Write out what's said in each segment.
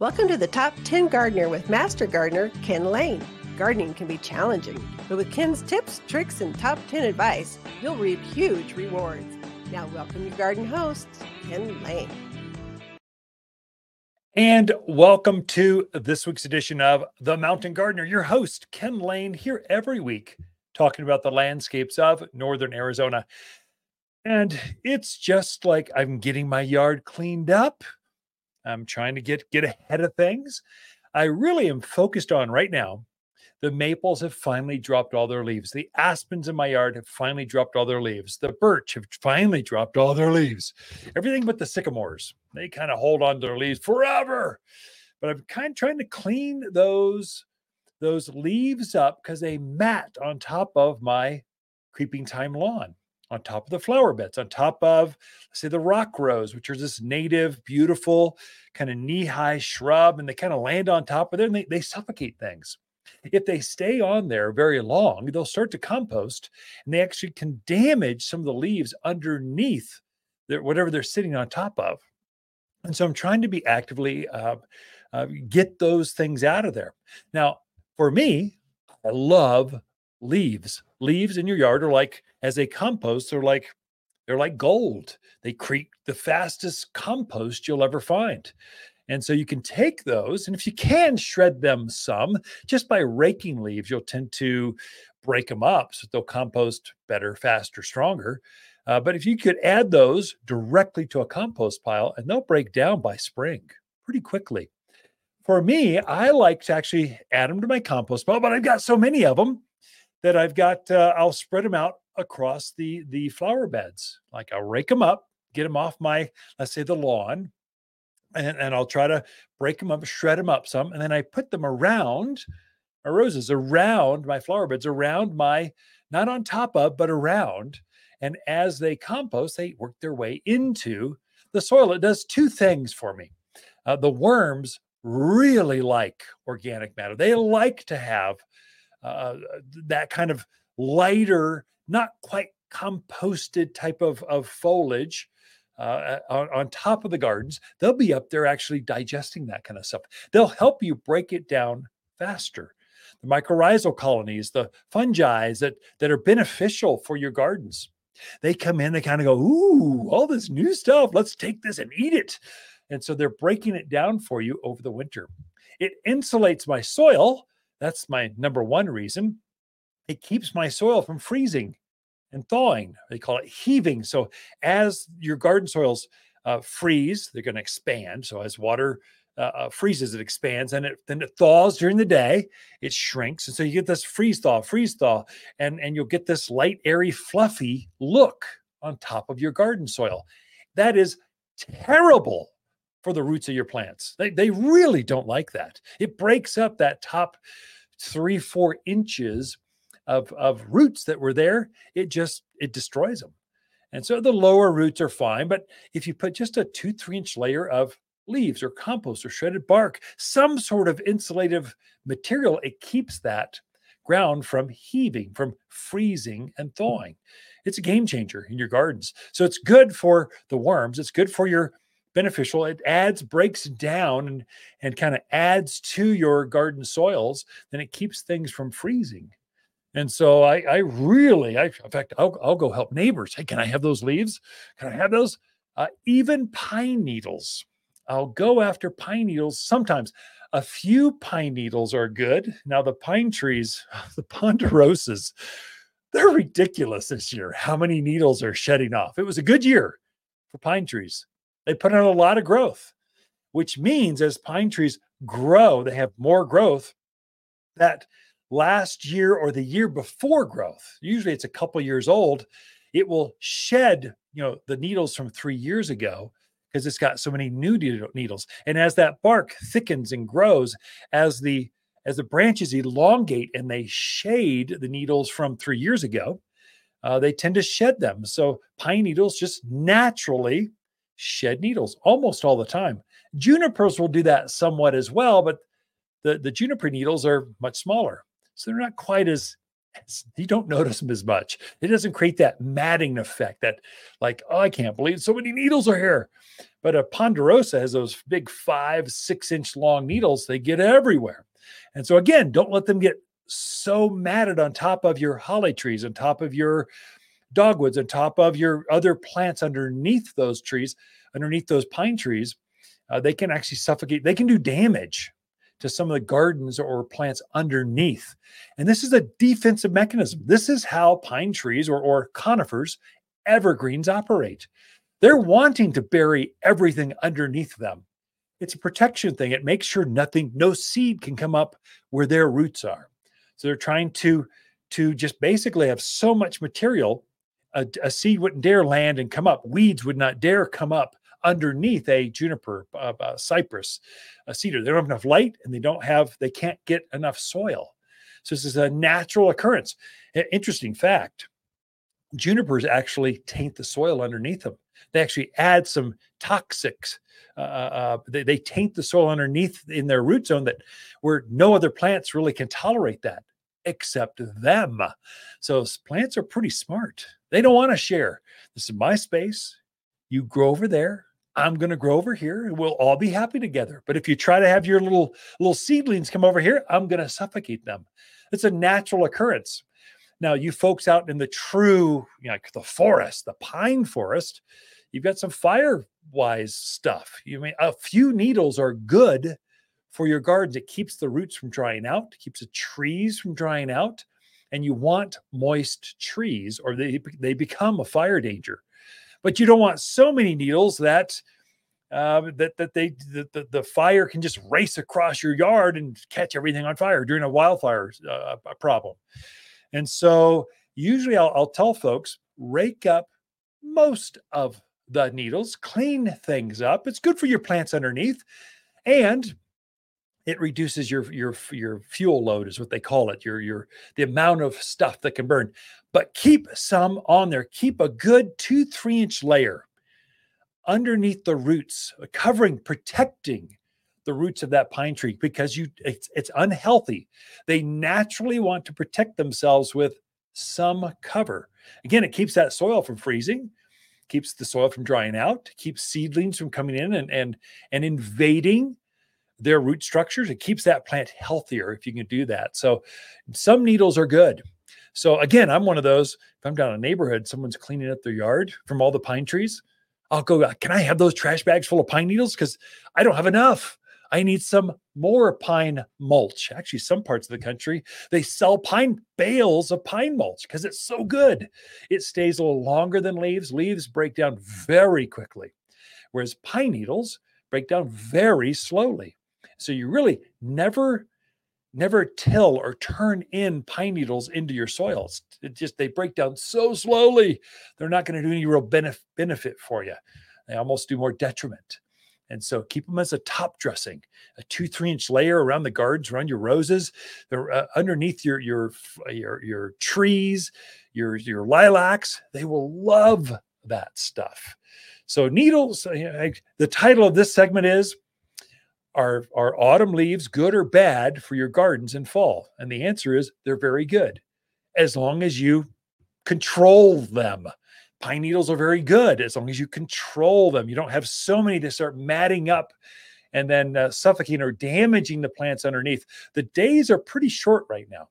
Welcome to the Top 10 Gardener with Master Gardener Ken Lain. Gardening can be challenging, but with Ken's tips, tricks, and top 10 advice, you'll reap huge rewards. Now, welcome your garden host, Ken Lain. And welcome to this week's edition of The Mountain Gardener. Your host, Ken Lain, here every week talking about the landscapes of Northern Arizona. And it's just like I'm getting my yard cleaned up. I'm trying to get get ahead of things. I really am focused on right now. The maples have finally dropped all their leaves. The aspens in my yard have finally dropped all their leaves. The birch have finally dropped all their leaves. Everything but the sycamores. They kind of hold on to their leaves forever. But I'm kind of trying to clean those those leaves up because they mat on top of my creeping thyme lawn on top of the flower beds, on top of, say, the rock rose, which are this native, beautiful, kind of knee high shrub, and they kind of land on top of there and they, they suffocate things. If they stay on there very long, they'll start to compost and they actually can damage some of the leaves underneath their, whatever they're sitting on top of. And so I'm trying to be actively uh, uh, get those things out of there. Now, for me, I love leaves. Leaves in your yard are like as they compost, they're like they're like gold. They create the fastest compost you'll ever find. And so you can take those, and if you can shred them some, just by raking leaves, you'll tend to break them up so they'll compost better, faster, stronger. Uh, but if you could add those directly to a compost pile, and they'll break down by spring pretty quickly. For me, I like to actually add them to my compost pile, but I've got so many of them that I've got, uh, I'll spread them out across the the flower beds. Like I'll rake them up, get them off my, let's say the lawn, and, and I'll try to break them up, shred them up some, and then I put them around my roses, around my flower beds, around my, not on top of, but around. And as they compost, they work their way into the soil. It does two things for me. Uh, the worms really like organic matter. They like to have uh, that kind of lighter, not quite composted type of, of foliage uh, on, on, top of the gardens. They'll be up there actually digesting that kind of stuff. They'll help you break it down faster. The mycorrhizal colonies, the fungi that, that are beneficial for your gardens, they come in, they kind of go, Ooh, all this new stuff. Let's take this and eat it. And so they're breaking it down for you over the winter. It insulates my soil that's my number one reason. It keeps my soil from freezing and thawing. They call it heaving. So as your garden soils uh, freeze, they're going to expand. So as water uh, uh, freezes, it expands, and it then it thaws during the day. It shrinks, and so you get this freeze thaw, freeze thaw, and and you'll get this light, airy, fluffy look on top of your garden soil. That is terrible for the roots of your plants. They, they really don't like that. It breaks up that top three, four inches of, of roots that were there. It just, it destroys them. And so the lower roots are fine. But if you put just a two, three inch layer of leaves or compost or shredded bark, some sort of insulative material, it keeps that ground from heaving, from freezing and thawing. It's a game changer in your gardens. So it's good for the worms. It's good for your beneficial. It adds, breaks down, and, and kind of adds to your garden soils. Then it keeps things from freezing. And so I, I really, I, in fact, I'll, I'll go help neighbors. Hey, can I have those leaves? Can I have those? Uh, even pine needles. I'll go after pine needles sometimes. A few pine needles are good. Now, the pine trees, the ponderosas, they're ridiculous this year. How many needles are shedding off? It was a good year for pine trees. They put on a lot of growth, which means as pine trees grow, they have more growth. That last year or the year before growth, usually it's a couple years old, it will shed, you know, the needles from three years ago because it's got so many new needles. And as that bark thickens and grows, as the as the branches elongate and they shade the needles from three years ago, uh, they tend to shed them. So pine needles just naturally shed needles almost all the time. Junipers will do that somewhat as well, but the, the juniper needles are much smaller. So they're not quite as you don't notice them as much. It doesn't create that matting effect that, like, oh, I can't believe so many needles are here. But a ponderosa has those big five, six inch long needles, they get everywhere. And so, again, don't let them get so matted on top of your holly trees, on top of your dogwoods, on top of your other plants underneath those trees, underneath those pine trees. Uh, they can actually suffocate, they can do damage to some of the gardens or plants underneath. And this is a defensive mechanism. This is how pine trees or, or conifers, evergreens operate. They're wanting to bury everything underneath them. It's a protection thing. It makes sure nothing, no seed can come up where their roots are. So they're trying to to just basically have so much material a, a, seed wouldn't dare land and come up. Weeds would not dare come up underneath a juniper, uh, uh, cypress, a cedar. They don't have enough light and they don't have, they can't get enough soil. So this is a natural occurrence. Interesting fact junipers actually taint the soil underneath them. They actually add some toxics. Uh, uh, uh they, they taint the soil underneath in their root zone that where no other plants really can tolerate that except them. So plants are pretty smart. They don't want to share. This is my space. You grow over there. I'm going to grow over here and we'll all be happy together. But if you try to have your little little seedlings come over here, I'm going to suffocate them. It's a natural occurrence. Now, you folks out in the true, you know, like the forest, the pine forest, you've got some fire wise stuff. You mean a few needles are good for your gardens. It keeps the roots from drying out, keeps the trees from drying out, and you want moist trees or they they become a fire danger but you don't want so many needles that uh, that that they that the, the fire can just race across your yard and catch everything on fire during a wildfire uh, problem. And so usually I'll, I'll tell folks rake up most of the needles, clean things up. It's good for your plants underneath, and it reduces your your your fuel load is what they call it your your the amount of stuff that can burn. But keep some on there keep a good two three inch layer underneath the roots uh, covering protecting the roots of that pine tree because you it's, it's unhealthy. They naturally want to protect themselves with some cover. Again it keeps that soil from freezing keeps the soil from drying out keeps seedlings from coming in and and and invading their root structures. It keeps that plant healthier if you can do that. So some needles are good. So again, I'm one of those. If I'm down a neighborhood, someone's cleaning up their yard from all the pine trees, I'll go, can I have those trash bags full of pine needles? Because I don't have enough. I need some more pine mulch. Actually, some parts of the country, they sell pine bales of pine mulch because it's so good. It stays a little longer than leaves. Leaves break down very quickly, whereas pine needles break down very slowly. So you really never never till or turn in pine needles into your soils. It just they break down so slowly. They're not going to do any real benef- benefit for you. They almost do more detriment. And so keep them as a top dressing, a two, three inch layer around the gardens, around your roses. They're uh, underneath your, your, your, your trees, your, your lilacs. They will love that stuff. So needles, uh, the title of this segment is are are autumn leaves good or bad for your gardens in fall? And the answer is they're very good as long as you control them. Pine needles are very good as long as you control them. You don't have so many to start matting up and then uh, suffocating or damaging the plants underneath. The days are pretty short right now,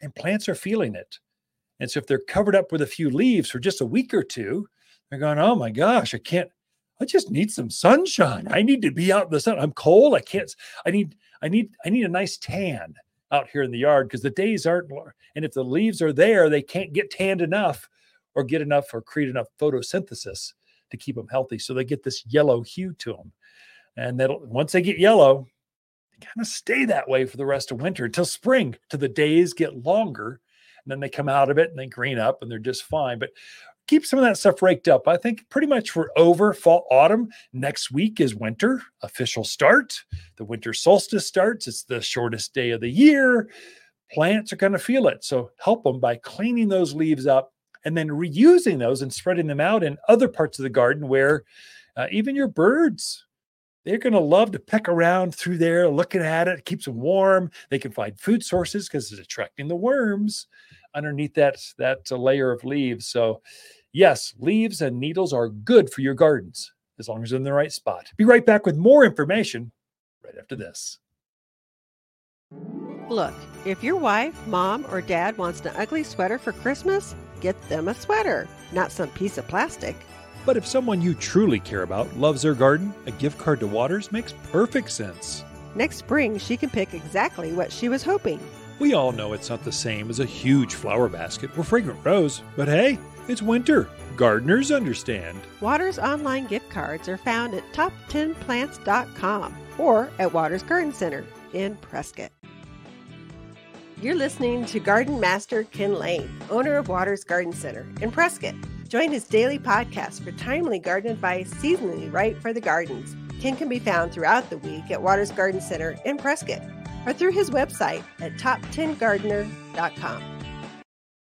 and plants are feeling it. And so if they're covered up with a few leaves for just a week or two, they're going, "Oh my gosh, I can't I just need some sunshine. I need to be out in the sun. I'm cold. I can't. I need. I need. I need a nice tan out here in the yard because the days aren't. And if the leaves are there, they can't get tanned enough, or get enough, or create enough photosynthesis to keep them healthy. So they get this yellow hue to them, and that once they get yellow, they kind of stay that way for the rest of winter until spring. Till the days get longer, and then they come out of it and they green up and they're just fine. But keep some of that stuff raked up. I think pretty much we're over fall, autumn. Next week is winter, official start. The winter solstice starts. It's the shortest day of the year. Plants are going to feel it. So help them by cleaning those leaves up and then reusing those and spreading them out in other parts of the garden where uh, even your birds they're going to love to peck around through there looking at it. it keeps them warm. They can find food sources because it's attracting the worms underneath that, that layer of leaves. So, yes, leaves and needles are good for your gardens as long as they're in the right spot. Be right back with more information right after this. Look, if your wife, mom, or dad wants an ugly sweater for Christmas, get them a sweater, not some piece of plastic. But if someone you truly care about loves their garden, a gift card to Watters makes perfect sense. Next spring, she can pick exactly what she was hoping. We all know it's not the same as a huge flower basket or fragrant rose, but hey, it's winter. Gardeners understand. Watters online gift cards are found at top10plants.com or at Watters Garden Center in Prescott. You're listening to Garden Master Ken Lain, owner of Watters Garden Center in Prescott. Join his daily podcast for timely garden advice seasonally right for the gardens. Ken can be found throughout the week at Watters Garden Center in Prescott or through his website at top10gardener.com.